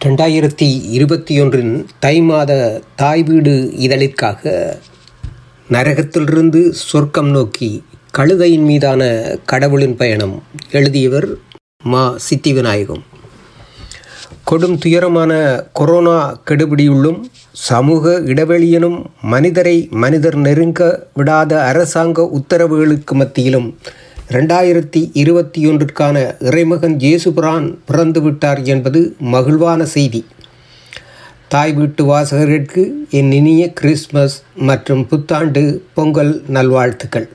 ரெண்டாயிரத்தி இருபத்தி ஒன்றின் தை மாத தாய் வீடு இதழிற்காக நரகத்திலிருந்து சொர்க்கம் நோக்கி கழுதையின் மீதான கடவுளின் பயணம் எழுதியவர் மா சித்தி விநாயகம் கொடும் துயரமான கொரோனா கெடுபிடியுள்ளும் சமூக இடைவெளியினும் மனிதரை மனிதர் நெருங்க விடாத அரசாங்க உத்தரவுகளுக்கு மத்தியிலும் ரெண்டாயிரத்தி இருபத்தி ஒன்றிற்கான இறைமகன் ஜேசுபிரான் பிறந்து விட்டார் என்பது மகிழ்வான செய்தி. தாய் வீட்டு வாசகர்களுக்கு என் இனிய கிறிஸ்மஸ் மற்றும் புத்தாண்டு பொங்கல் நல்வாழ்த்துக்கள்.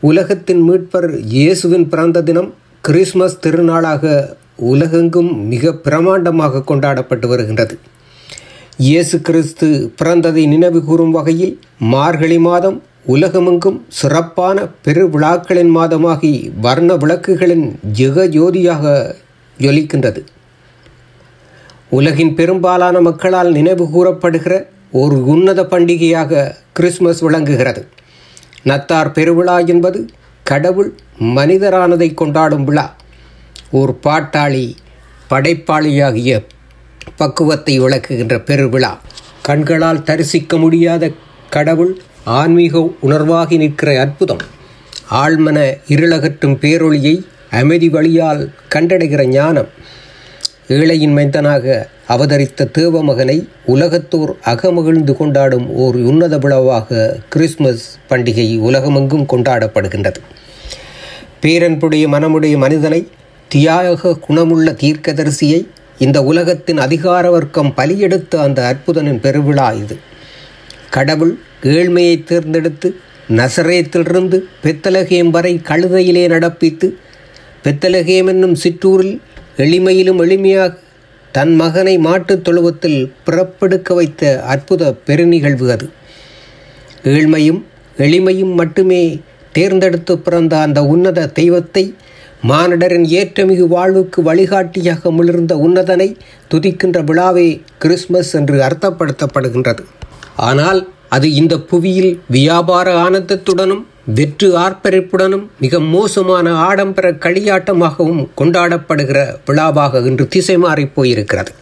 உலகத்தின் மீட்பர் இயேசுவின் பிறந்த தினம் கிறிஸ்மஸ் திருநாளாக உலகெங்கும் மிக பிரமாண்டமாக கொண்டாடப்பட்டு வருகின்றது. இயேசு கிறிஸ்து பிறந்ததை நினைவு கூறும் வகையில் மார்கழி மாதம் உலகமெங்கும் சிறப்பான பெருவிழாக்களின் மாதமாகி வர்ண விளக்குகளின் ஜெக ஜோதியாக ஜொலிக்கின்றது. உலகின் பெரும்பாலான மக்களால் நினைவு கூறப்படுகிற ஒரு உன்னத பண்டிகையாக கிறிஸ்மஸ் விளங்குகிறது. நத்தார் பெருவிழா என்பது கடவுள் மனிதரானதை கொண்டாடும் விழா. ஒரு பாட்டாளி படைப்பாளியாகிய பக்குவத்தை விளக்குகின்ற பெருவிழா. கண்களால் தரிசிக்க முடியாத கடவுள் ஆன்மீக உணர்வாகி நிற்கிற அற்புதம். ஆழ்மன இருளகற்றும் பேரொளியை அமைதி வழியால் கண்டடைகிற ஞானம். ஏழையின் மைந்தனாக அவதரித்த தேவமகனை உலகத்தோர் அகமகிழ்ந்து கொண்டாடும் ஓர் உன்னத விழாவாக கிறிஸ்மஸ் பண்டிகை உலகமெங்கும் கொண்டாடப்படுகின்றது. பேரன்புடைய மனமுடைய மனிதனை தியாக குணமுள்ள தீர்க்கதரிசியை இந்த உலகத்தின் அதிகார வர்க்கம் பலியெடுத்த அந்த அற்புதனின் பெருவிழா இது. கடவுள் ஏழ்மையை தேர்ந்தெடுத்து நசரேத்திலிருந்து பெத்தலகேம் வரை கழுதையிலே நடப்பித்து பெத்தலகேம் என்னும் சிற்றூரில் எளிமையிலும் எளிமையாக தன் மகனை மாட்டுத் தொழுவத்தில் பிறப்பெடுக்க வைத்த அற்புத பெருநிகழ்வு அது. ஏழ்மையும் எளிமையும் மட்டுமே தேர்ந்தெடுத்து பிறந்த அந்த உன்னத தெய்வத்தை மானிடரின் ஏற்றமிகு வாழ்வுக்கு வழிகாட்டியாக மிளிர்ந்த உன்னதனை துதிக்கின்ற விழாவே கிறிஸ்மஸ் என்று அர்த்தப்படுத்தப்படுகின்றது. ஆனால் அது இந்த புவியில் வியாபார ஆனந்தத்துடனும் வெற்று ஆர்ப்பரிப்புடனும் மிக மோசமான ஆடம்பர களியாட்டமாகவும் கொண்டாடப்படுகிற விழாவாக இன்று திசை மாறிப் போயிருக்கிறது.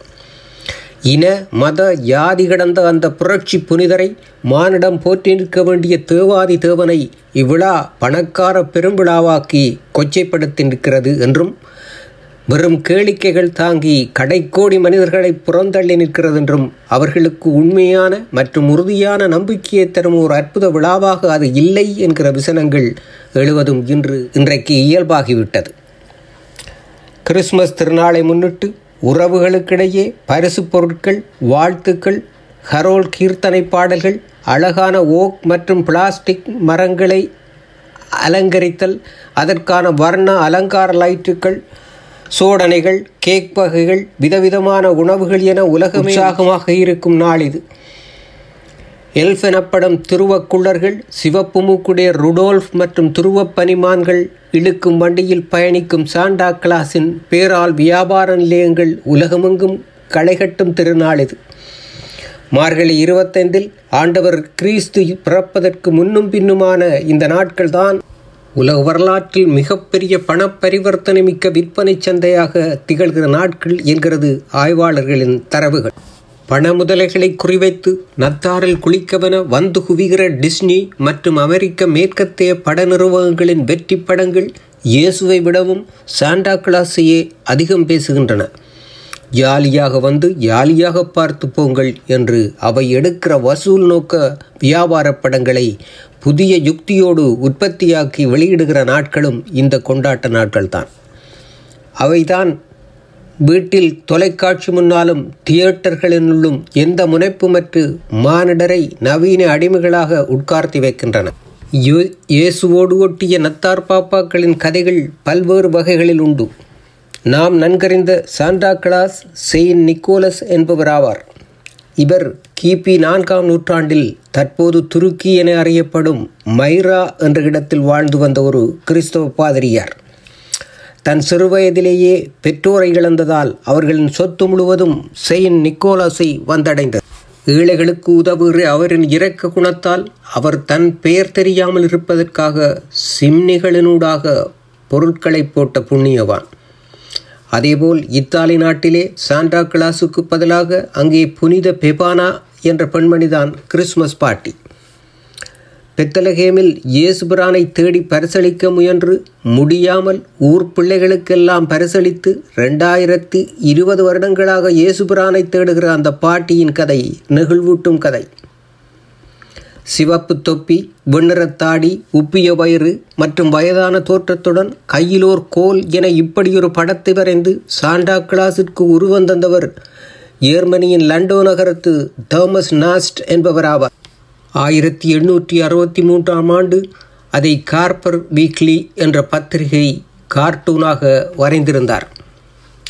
இன மத ஜாதி கடந்த அந்த புரட்சி புனிதரை மானிடம் போற்றி நிற்க வேண்டிய தேவாதி தேவனை இவ்விழா பணக்கார பெரும்பிழாவாக்கி கொச்சைப்படுத்தி நிற்கிறது என்றும் வெறும் கேளிக்கைகள் தாங்கி கடைக்கோடி மனிதர்களை புறந்தள்ளி நிற்கிறது என்றும் அவர்களுக்கு உண்மையான மற்றும் உறுதியான நம்பிக்கையை தரும் ஒரு அற்புத விழாவாக அது இல்லை என்கிற விசனங்கள் எழுவதும் இன்று இன்றைக்கு இயல்பாகிவிட்டது. கிறிஸ்மஸ் திருநாளை முன்னிட்டு உறவுகளுக்கிடையே பரிசு பொருட்கள் வாழ்த்துக்கள் ஹரோல் கீர்த்தனை பாடல்கள் அழகான ஓக் மற்றும் பிளாஸ்டிக் மரங்களை அலங்கரித்தல் அதற்கான வர்ண அலங்கார லைட்டுகள் சோடனைகள் கேக் வகைகள் விதவிதமான உணவுகள் என உலக உற்சாகமாக இருக்கும் நாள் இது. எல்ஃப் எனப்படும் துருவக்குள்ளர்கள் சிவப்பு மூக்குடைய ருடோல்ஃப் மற்றும் துருவப் பனிமான்கள் இழுக்கும் வண்டியில் பயணிக்கும் சாண்டா கிளாஸின் பேரால் வியாபார நிலையங்கள் உலகமெங்கும் களைகட்டும் திருநாள் இது. மார்கழி இருபத்தைந்தில் ஆண்டவர் கிறிஸ்து பிறப்பதற்கு முன்னும் பின்னுமான இந்த நாட்கள்தான் உலக வரலாற்றில் மிகப்பெரிய பண பரிவர்த்தனை மிக்க விற்பனை சந்தையாக திகழ்கிற நாட்கள் என்கிறது ஆய்வாளர்களின் தரவுகள். பண முதலைகளை குறிவைத்து நத்தாரில் குளிக்கவென வந்து குவிகிற டிஸ்னி மற்றும் அமெரிக்க மேற்கத்திய பட நிறுவனங்களின் வெற்றி படங்கள் இயேசுவை விடவும் சாண்டா கிளாஸையே அதிகம் பேசுகின்றன. ஜாலியாக வந்து ஜாலியாக பார்த்து போங்கள் என்று அவை எடுக்கிற வசூல் நோக்க வியாபார படங்களை புதிய யுக்தியோடு உற்பத்தியாக்கி வெளியிடுகிற நாட்களும் இந்த கொண்டாட்ட நாட்கள்தான். அவைதான் வீட்டில் தொலைக்காட்சி முன்னாலும் தியேட்டர்களினுள்ளும் எந்த முனைப்புமற்று மானிடரை நவீன அடிமைகளாக உட்கார்த்தி வைக்கின்றன. இயேசுவோடு ஒட்டிய நத்தார் பாப்பாக்களின் கதைகள் பல்வேறு வகைகளில் உண்டு. நாம் நன்கறிந்த சாண்டா கிளாஸ் செயின் நிக்கோலஸ் என்பவராவார். இவர் கிபி நான்காம் நூற்றாண்டில் தற்போது துருக்கி என அறியப்படும் மைரா என்ற இடத்தில் வாழ்ந்து வந்த ஒரு கிறிஸ்தவ பாதிரியார். தன் சிறுவயதிலேயே பெற்றோரை இழந்ததால் அவர்களின் சொத்து முழுவதும் செயின் நிக்கோலஸை வந்தடைந்தது. ஏழைகளுக்கு உதவுகிற அவரின் இரக்க குணத்தால் அவர் தன் பெயர் தெரியாமல் இருப்பதற்காக சிம்னிகளினூடாக பொருட்களை போட்ட புண்ணியவான். அதேபோல் இத்தாலி நாட்டிலே சாண்டா கிளாஸுக்கு பதிலாக அங்கே புனித பெபானா என்ற பெண்மணிதான் கிறிஸ்மஸ் பார்ட்டி. பெத்தலகேமில் இயேசுபிரானை தேடி பரிசளிக்க முயன்று முடியாமல் ஊர் பிள்ளைகளுக்கெல்லாம் பரிசளித்து ரெண்டாயிரத்தி இருபது வருடங்களாக இயேசுபிரானை தேடுகிற அந்த பாட்டியின் கதை நெகிழ்வூட்டும் கதை. சிவப்பு தொப்பி வெண்ணிறத்தாடி உப்பிய வயிறு மற்றும் வயதான தோற்றத்துடன் கையிலோர் கோல் என இப்படியொரு படத்தை வரைந்து சாண்டா கிளாஸிற்கு உருவம் தந்தவர் ஜெர்மனியின் லண்டோ நகரத்து தாமஸ் நாஸ்ட் என்பவர் ஆவார் ஆயிரத்தி எண்ணூற்றி அறுபத்தி மூன்றாம் ஆண்டு அதை கார்பர் வீக்லி என்ற பத்திரிகை கார்ட்டூனாக வரைந்திருந்தார்.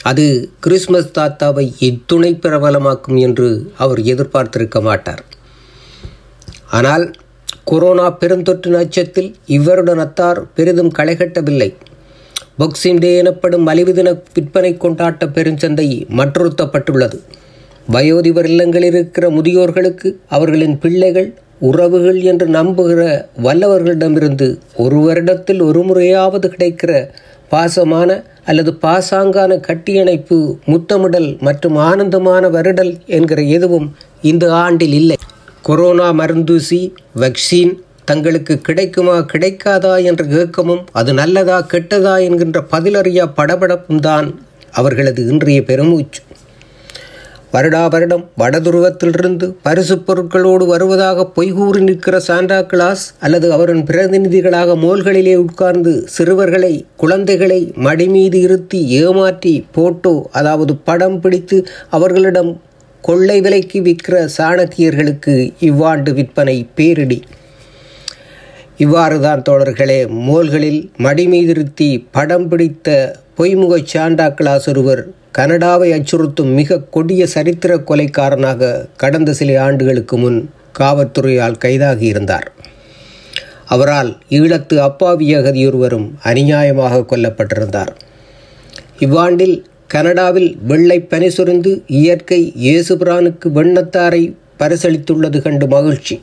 அது கிறிஸ்மஸ் தாத்தாவை இத்துணை பிரபலமாக்கும் என்று அவர் எதிர்பார்த்திருக்க மாட்டார். ஆனால் கொரோனா பெருந்தொற்று நச்சத்தில் இவருடன் அத்தார் பெரிதும் களைகட்டவில்லை பாக்ஸிங் டே எனப்படும் மலிவு தின விற்பனை கொண்டாட்ட பெருஞ்சந்தை மற்றுறுத்தப்பட்டுள்ளது வயோதிபர் இல்லங்களில் இருக்கிற முதியோர்களுக்கு அவர்களின் பிள்ளைகள் உறவுகள் என்று நம்புகிற வல்லவர்களிடமிருந்து ஒரு வருடத்தில் ஒரு முறையாவது கிடைக்கிற பாசமான அல்லது பாசாங்கான கட்டியணைப்பு முத்தமிடல் மற்றும் ஆனந்தமான வருடல் என்கிற எதுவும் இந்த ஆண்டில் இல்லை. கொரோனா மருந்தூசி வக்சின் தங்களுக்கு கிடைக்குமா கிடைக்காதா என்ற ஏக்கமும் அது நல்லதா கெட்டதா என்கின்ற பதிலறியா படபடப்பும் தான் அவர்களது இன்றைய பெருமூச்சு. வருடா வருடம் வடதுருவத்திலிருந்து பரிசு பொருட்களோடு வருவதாக பொய்கூறி நிற்கிற சாண்டா கிளாஸ் அல்லது அவரின் பிரதிநிதிகளாக மோல்களிலே உட்கார்ந்து சிறுவர்களை குழந்தைகளை மடிமீது இருத்தி ஏமாற்றி போட்டோ அதாவது படம் பிடித்து அவர்களிடம் கொள்ளை விலைக்கு விற்கிற சாணக்கியர்களுக்கு இவ்வாண்டு விற்பனை பேரிடி. இவ்வாறு தான் தோழர்களே மோல்களில் மடிமீதிருத்தி படம் பிடித்த பொய்முக சாண்டா கிளாஸ் ஒருவர் கனடாவை அச்சுறுத்தும் மிக கொடிய சரித்திர கொலைக்காரனாக கடந்த சில ஆண்டுகளுக்கு முன் காவல்துறையால் கைதாகியிருந்தார். அவரால் ஈழத்து அப்பாவி அகதியொருவரும் அநியாயமாக கொல்லப்பட்டிருந்தார். இவ்வாண்டில் கனடாவில் வெள்ளை பனி சுரிந்து இயற்கை இயேசுபிரானுக்கு வெண்ணத்தாரை பரிசளித்துள்ளது கண்டு மகிழ்ச்சி.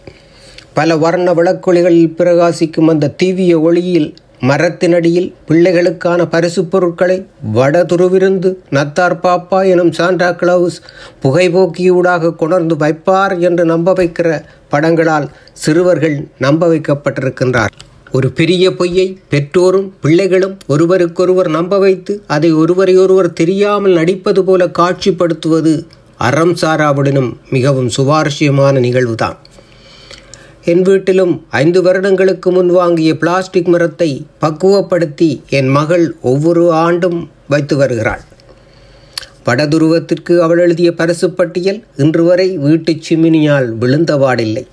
பல வர்ண விளக்கொலிகளில் பிரகாசிக்கும் அந்த தீவிய ஒளியில் மரத்தினடியில் பிள்ளைகளுக்கான பரிசுப் பொருட்களை வடதுருவிருந்து நத்தார் பாப்பா எனும் சாண்டா கிளவுஸ் புகைபோக்கியூடாக கொணர்ந்து வைப்பார் என்று நம்ப வைக்கிற படங்களால் சிறுவர்கள் நம்ப வைக்கப்பட்டிருக்கின்றார். ஒரு பெரிய பொய்யை பெற்றோரும் பிள்ளைகளும் ஒருவருக்கொருவர் நம்ப வைத்து அதை ஒருவரையொருவர் தெரியாமல் நடிப்பது போல காட்சிப்படுத்துவது அறம் சாராவுடனும் மிகவும் சுவாரஸ்யமான நிகழ்வுதான். என் வீட்டிலும் ஐந்து வருடங்களுக்கு முன் வாங்கிய பிளாஸ்டிக் மரத்தை பக்குவப்படுத்தி என் மகள் ஒவ்வொரு ஆண்டும் வைத்து வருகிறாள். வடதுருவத்திற்கு அவள் எழுதிய பரிசு பட்டியல் இன்று வரை வீட்டுச் சிமினியால் விழுந்தவாடில்லை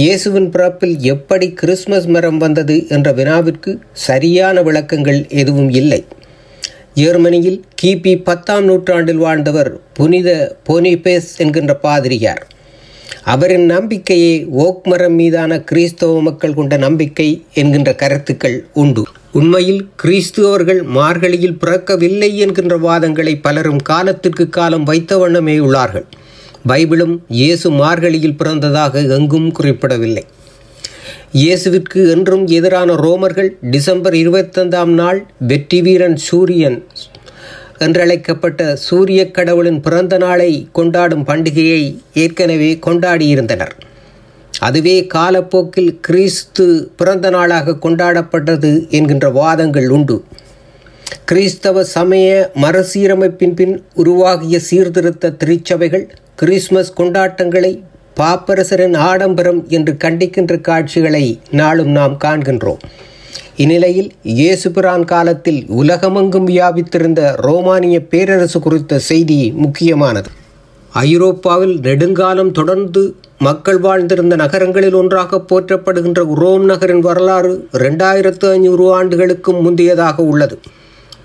இயேசுவின் பிறப்பில் எப்படி கிறிஸ்மஸ் மரம் வந்தது என்ற வினாவிற்கு சரியான விளக்கங்கள் எதுவும் இல்லை. ஜெர்மனியில் கிபி பத்தாம் நூற்றாண்டில் வாழ்ந்தவர் புனித பொனிபேஸ் என்கின்ற பாதிரியார். அவரின் நம்பிக்கையே ஓக் மரம் மீதான கிறிஸ்தவ மக்கள் கொண்ட நம்பிக்கை என்கின்ற கருத்துக்கள் உண்டு. உண்மையில் கிறிஸ்துவர்கள் மார்கழியில் பிறக்கவில்லை என்கின்ற வாதங்களை பலரும் காலத்திற்கு காலம் வைத்த வண்ணமே உள்ளார்கள். பைபிளும் இயேசு மார்கழியில் பிறந்ததாக எங்கும் குறிப்பிடவில்லை. இயேசுவிற்கு என்றும் எதிரான ரோமர்கள் டிசம்பர் இருபத்தைந்தாம் நாள் வெற்றி வீரன் சூரியன் என்றழைக்கப்பட்ட சூரிய கடவுளின் பிறந்த நாளை கொண்டாடும் பண்டிகையை ஏற்கனவே கொண்டாடியிருந்தனர். அதுவே காலப்போக்கில் கிறிஸ்து பிறந்த நாளாக கொண்டாடப்பட்டது என்கின்ற வாதங்கள் உண்டு. கிறிஸ்தவ சமய மறுசீரமைப்பின் பின் உருவாகிய சீர்திருத்த திருச்சபைகள் கிறிஸ்மஸ் கொண்டாட்டங்களை பாப்பரசரின் ஆடம்பரம் என்று கண்டிக்கின்ற காட்சிகளை நாளும் நாம் காண்கின்றோம். இந்நிலையில் இயேசுபிரான் காலத்தில் உலகமெங்கும் வியாபித்திருந்த ரோமானிய பேரரசு குறித்த செய்தி முக்கியமானது. ஐரோப்பாவில் நெடுங்காலம் தொடர்ந்து மக்கள் வாழ்ந்திருந்த நகரங்களில் ஒன்றாக போற்றப்படுகின்ற ரோம் நகரின் வரலாறு ரெண்டாயிரத்து ஐநூறு ஆண்டுகளுக்கும் முந்தையதாக உள்ளது.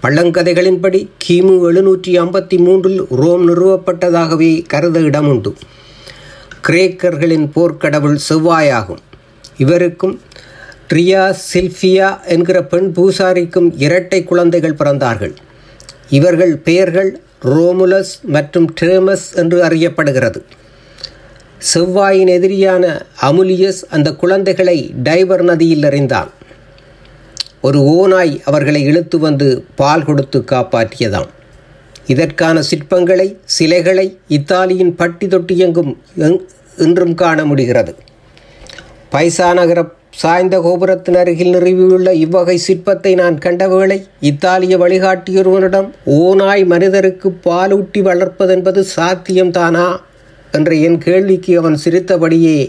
பள்ளங்கதைகளின்படி கிமு எழுநூற்றி ஐம்பத்தி மூன்றில் ரோம் நிறுவப்பட்டதாகவே கருத இடமுண்டு. கிரேக்கர்களின் போர்க்கடவுள் செவ்வாயாகும். இவருக்கும் ட்ரியா சில்ஃபியா என்கிற பெண் பூசாரிக்கும் இரட்டை குழந்தைகள் பிறந்தார்கள். இவர்கள் பெயர்கள் ரோமுலஸ் மற்றும் ட்ரேமஸ் என்று அறியப்படுகிறது. செவ்வாயின் எதிரியான அமுலியஸ் அந்த குழந்தைகளை டைவர் நதியில் எறிந்தான். ஒரு ஓநாய் அவர்களை இழுத்து வந்து பால் கொடுத்து காப்பாற்றியதாம். இதற்கான சிற்பங்களை சிலைகளை இத்தாலியின் பட்டி தொட்டியெங்கும் எங்- இன்றும் காண முடிகிறது. பைசா நகர சாய்ந்த கோபுரத்தின் அருகில் நிறுவியுள்ள இவ்வகை சிற்பத்தை நான் கண்டவேளை இத்தாலிய வழிகாட்டியொருவனிடம் ஓநாய் மனிதருக்கு பாலூட்டி வளர்ப்பதென்பது சாத்தியம்தானா? என்ற என் கேள்விக்கு அவன் சிரித்தபடியே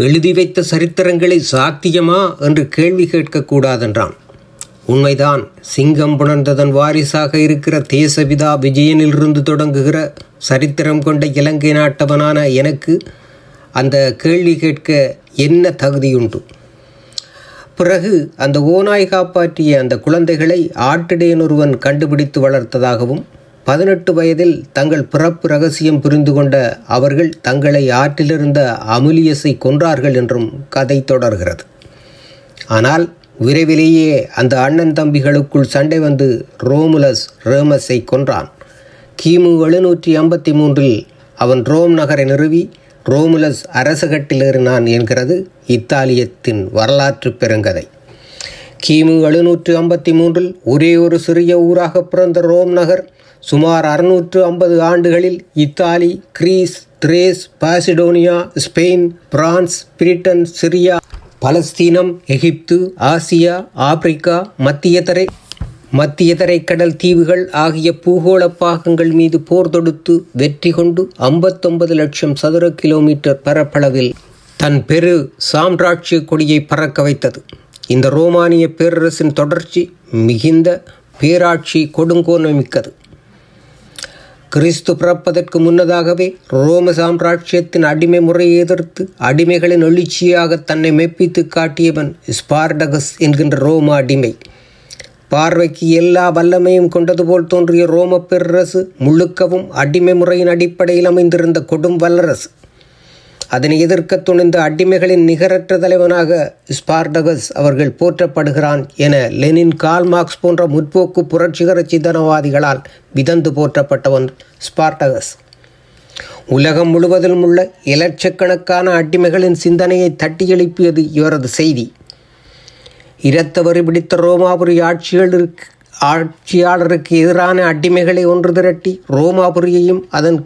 எழுதி வைத்த சரித்திரங்களை சாத்தியமா என்று கேள்வி கேட்கக்கூடாதென்றான். உண்மைதான் சிங்கம் புணர்ந்ததன் வாரிசாக இருக்கிற தேசபிதா விஜயனிலிருந்து தொடங்குகிற சரித்திரம் கொண்ட இலங்கை நாட்டவனான எனக்கு அந்த கேள்வி கேட்க என்ன தகுதியுண்டு? பிறகு அந்த ஓநாய் காப்பாற்றிய அந்த குழந்தைகளை ஆட்டிடையன் ஒருவன் கண்டுபிடித்து வளர்த்ததாகவும் பதினெட்டு வயதில் தங்கள் பிறப்பு ரகசியம் புரிந்து கொண்ட அவர்கள் தங்களை ஆற்றிலிருந்த அமுலியஸை கொன்றார்கள் என்றும் கதை தொடர்கிறது. ஆனால் விரைவிலேயே அந்த அண்ணன் தம்பிகளுக்குள் சண்டை வந்து ரோமுலஸ் ரேமஸை கொன்றான். கிமு எழுநூற்றி ஐம்பத்தி மூன்றில் அவன் ரோம் நகரை நிறுவி ரோமுலஸ் அரசகட்டிலேறினான் என்கிறது இத்தாலியத்தின் வரலாற்று பெருங்கதை. கிமு எழுநூற்று ஐம்பத்தி மூன்றில் ஒரே ஒரு சிறிய ஊராக பிறந்த ரோம் நகர் சுமார் அறுநூற்று ஐம்பது ஆண்டுகளில் இத்தாலி கிரீஸ் திரேஸ் பாசிடோனியா ஸ்பெயின் பிரான்ஸ் பிரிட்டன் சிரியா பலஸ்தீனம் எகிப்து ஆசியா ஆப்பிரிக்கா மத்திய தரை மத்திய தரைக்கடல் தீவுகள் ஆகிய பூகோள பாகங்கள் மீது போர் தொடுத்து வெற்றி கொண்டு ஐம்பத்தொன்பது லட்சம் சதுர கிலோமீட்டர் பரப்பளவில் தன் பெரு சாம்ராஜ்ய கொடியை பறக்க வைத்தது. இந்த ரோமானிய பேரரசின் தொடர்ச்சி மிகுந்த பேராட்சி கொடுங்கோன்மைமிக்கது கிறிஸ்து பிறப்பதற்கு முன்னதாகவே ரோம சாம்ராஜ்யத்தின் அடிமை முறையை எதிர்த்து அடிமைகளின் எழுச்சியாக தன்னை மெப்பித்து காட்டியவன் ஸ்பார்டகஸ் என்கின்ற ரோம அடிமை. பார்வைக்கு எல்லா வல்லமையும் கொண்டது போல் தோன்றிய ரோம பேரரசு முழுக்கவும் அடிமை முறையின் அடிப்படையில் அமைந்திருந்த கொடும் வல்லரசு. அதனை எதிர்க்க துணிந்த அடிமைகளின் நிகரற்ற தலைவனாக ஸ்பார்டகஸ் அவர்கள் போற்றப்படுகிறான் என லெனின் கால் மார்க்ஸ் போன்ற முற்போக்கு புரட்சிகர சிந்தனவாதிகளால் விதந்து போற்றப்பட்டவன் ஸ்பார்டகஸ். உலகம் முழுவதிலும் உள்ள இலட்சக்கணக்கான அடிமைகளின் சிந்தனையை தட்டி எழுப்பியது இவரது செய்தி. இரத்தவரி பிடித்த ரோமாபுரி ஆட்சிகளுக்கு ஆட்சியாளருக்கு எதிரான அடிமைகளை ஒன்று திரட்டி ரோமாபுரியையும் அதன்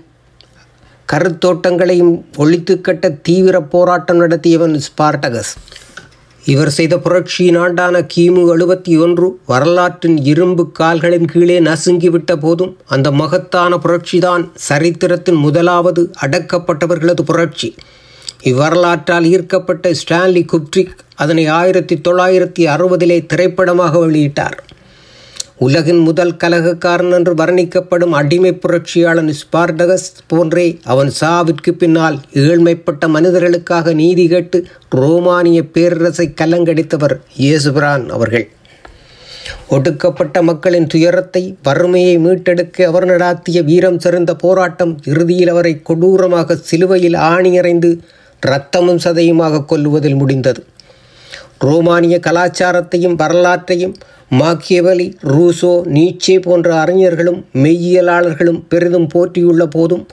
கருத்தோட்டங்களையும் ஒழித்து கட்ட தீவிர போராட்டம் நடத்தியவன் ஸ்பார்டகஸ். இவர் செய்த புரட்சியின் ஆண்டான கிமு எழுபத்தி ஒன்று வரலாற்றின் இரும்பு கால்களின் கீழே நசுங்கிவிட்ட போதும் அந்த மகத்தான புரட்சிதான் சரித்திரத்தின் முதலாவது அடக்கப்பட்டவர்களது புரட்சி. இவ்வரலாற்றால் ஈர்க்கப்பட்ட ஸ்டான்லி குப்ட்ரிக் அதனை ஆயிரத்தி தொள்ளாயிரத்தி அறுபதிலே திரைப்படமாக வெளியிட்டார். உலகின் முதல் கலகக்காரன் என்று வர்ணிக்கப்படும் அடிமை புரட்சியாளன் ஸ்பார்டகஸ் போன்றே அவன் சாவிற்கு பின்னால் ஏழ்மைப்பட்ட மனிதர்களுக்காக நீதி கேட்டு ரோமானிய பேரரசை கலங்கடித்தவர் இயேசுபிரான் அவர்கள். ஒடுக்கப்பட்ட மக்களின் துயரத்தை வறுமையை மீட்டெடுக்க அவர் நடாத்திய வீரம் சிறந்த போராட்டம் இறுதியில் அவரை கொடூரமாக சிலுவையில் ஆணியறைந்து இரத்தமும் சதையுமாக கொல்லுவதில் முடிந்தது. ரோமானிய கலாச்சாரத்தையும் வரலாற்றையும் மாக்கியவலி ரூசோ நீச்சே போன்ற அறிஞர்களும் மெய்யியலாளர்களும் பெரிதும் போற்றியுள்ள போதும்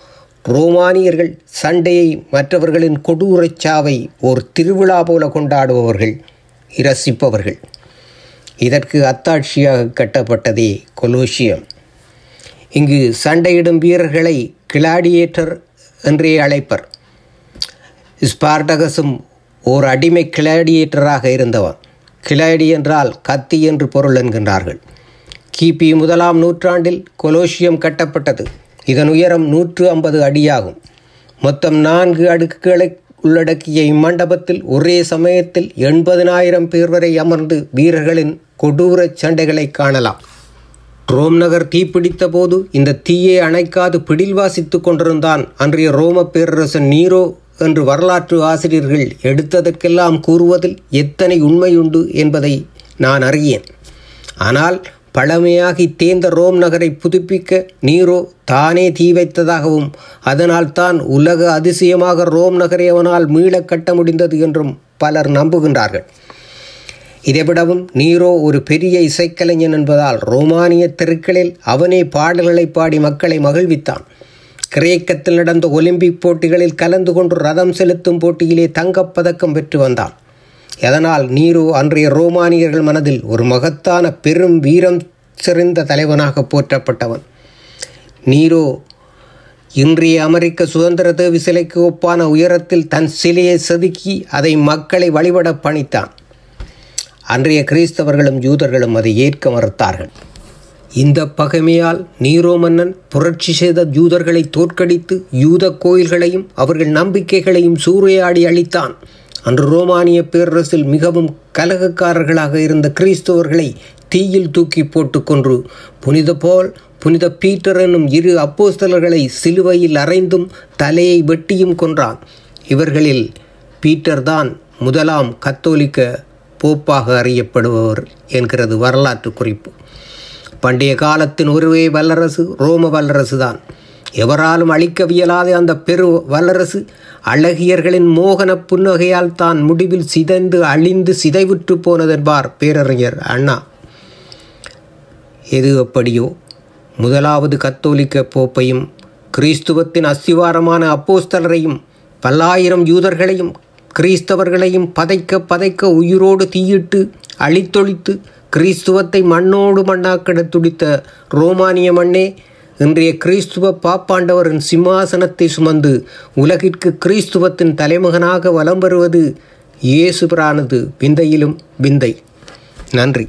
ரோமானியர்கள் சண்டையை மற்றவர்களின் கொடூரச்சாவை ஒரு திருவிழா போல கொண்டாடுபவர்கள் இரசிப்பவர்கள். இதற்கு அத்தாட்சியாக கட்டப்பட்டதே கொலோசியம். இங்கு சண்டையிடும் வீரர்களை கிளாடியேட்டர் என்றே அழைப்பர். ஸ்பார்டகஸும் ஓர் அடிமை கிளாடியேட்டராக இருந்தவன் கிளாடி என்றால் கத்தி என்று பொருள் என்கின்றார்கள். கிபி முதலாம் நூற்றாண்டில் கொலோசியம் கட்டப்பட்டது. இதன் உயரம் நூற்று ஐம்பது அடியாகும். மொத்தம் நான்கு அடுக்குகளை உள்ளடக்கிய இம்மண்டபத்தில் ஒரே சமயத்தில் எண்பதினாயிரம் பேர் வரை அமர்ந்து வீரர்களின் கொடூரச் சண்டைகளை காணலாம். ரோம் நகர் தீப்பிடித்த போது இந்த தீயை அணைக்காது பிடில் வாசித்துக் கொண்டிருந்தான் அன்றைய ரோம பேரரசன் நீரோ என்று வரலாற்று ஆசிரியர்கள் எடுத்ததற்கெல்லாம் கூறுவதில் எத்தனை உண்மையுண்டு என்பதை நான் அறியேன். ஆனால் பழமையாகி தேர்ந்த ரோம் நகரை புதுப்பிக்க நீரோ தானே தீ வைத்ததாகவும் அதனால் தான் உலக அதிசயமாக ரோம் நகரை அவனால் மீளக் கட்ட முடிந்தது என்றும் பலர் நம்புகின்றார்கள். இதைவிடவும் நீரோ ஒரு பெரிய இசைக்கலைஞன் என்பதால் ரோமானிய தெருக்களில் அவனே பாடல்களை பாடி மக்களை மகிழ்வித்தான். கிரேக்கத்தில் நடந்த ஒலிம்பிக் போட்டிகளில் கலந்து கொண்டு ரதம் செலுத்தும் போட்டியிலே தங்கப்பதக்கம் பெற்று வந்தான். அதனால் நீரோ அன்றைய ரோமானியர்கள் மனதில் ஒரு மகத்தான பெரும் வீரம் சிறந்த தலைவனாக போற்றப்பட்டவன். நீரோ இன்றைய அமெரிக்க சுதந்திர தேவி சிலைக்கு ஒப்பான உயரத்தில் தன் சிலையை செதுக்கி அதை மக்களை வழிபட பணித்தான். அன்றைய கிறிஸ்தவர்களும் யூதர்களும் அதை ஏற்க மறுத்தார்கள். இந்த பகைமையால் நீரோ மன்னன் புரட்சி செய்த யூதர்களை தோற்கடித்து யூத கோயில்களையும் அவர்கள் நம்பிக்கைகளையும் சூறையாடி அளித்தான் அன்று ரோமானிய பேரரசில் மிகவும் கலகக்காரர்களாக இருந்த கிறிஸ்தவர்களை தீயில் தூக்கி போட்டு கொன்று புனித போல் புனித பீட்டர் என்னும் இரு அப்போஸ்தலர்களை சிலுவையில் அறைந்தும் தலையை வெட்டியும் கொன்றான். இவர்களில் பீட்டர் தான் முதலாம் கத்தோலிக்க போப்பாக அறியப்படுபவர் என்கிறது வரலாற்று குறிப்பு. பண்டைய காலத்தின் ஒருவே வல்லரசு ரோம வல்லரசு தான் எவராலும் அழிக்கவியலாத அந்த பெரு வல்லரசு அழகியர்களின் மோகன புன்னகையால் தான் முடிவில் சிதைந்து அழிந்து சிதைவுற்று போனதென்பார் பேரறிஞர் அண்ணா. எது எப்படியோ முதலாவது கத்தோலிக்க போப்பையும் கிறிஸ்துவத்தின் அஸ்திவாரமான அப்போஸ்தலரையும் பல்லாயிரம் யூதர்களையும் கிறிஸ்தவர்களையும் பதைக்க பதைக்க உயிரோடு தீயிட்டு அழித்தொழித்து கிறிஸ்துவத்தை மண்ணோடு மண்ணாக்கிட துடித்த ரோமானிய மண்ணே இன்றைய கிறிஸ்துவ பாப்பாண்டவரின் சிம்மாசனத்தை சுமந்து உலகிற்கு கிறிஸ்துவத்தின் தலைமகனாக வலம் வருவது இயேசுபிரானது விந்தையிலும் விந்தை. நன்றி.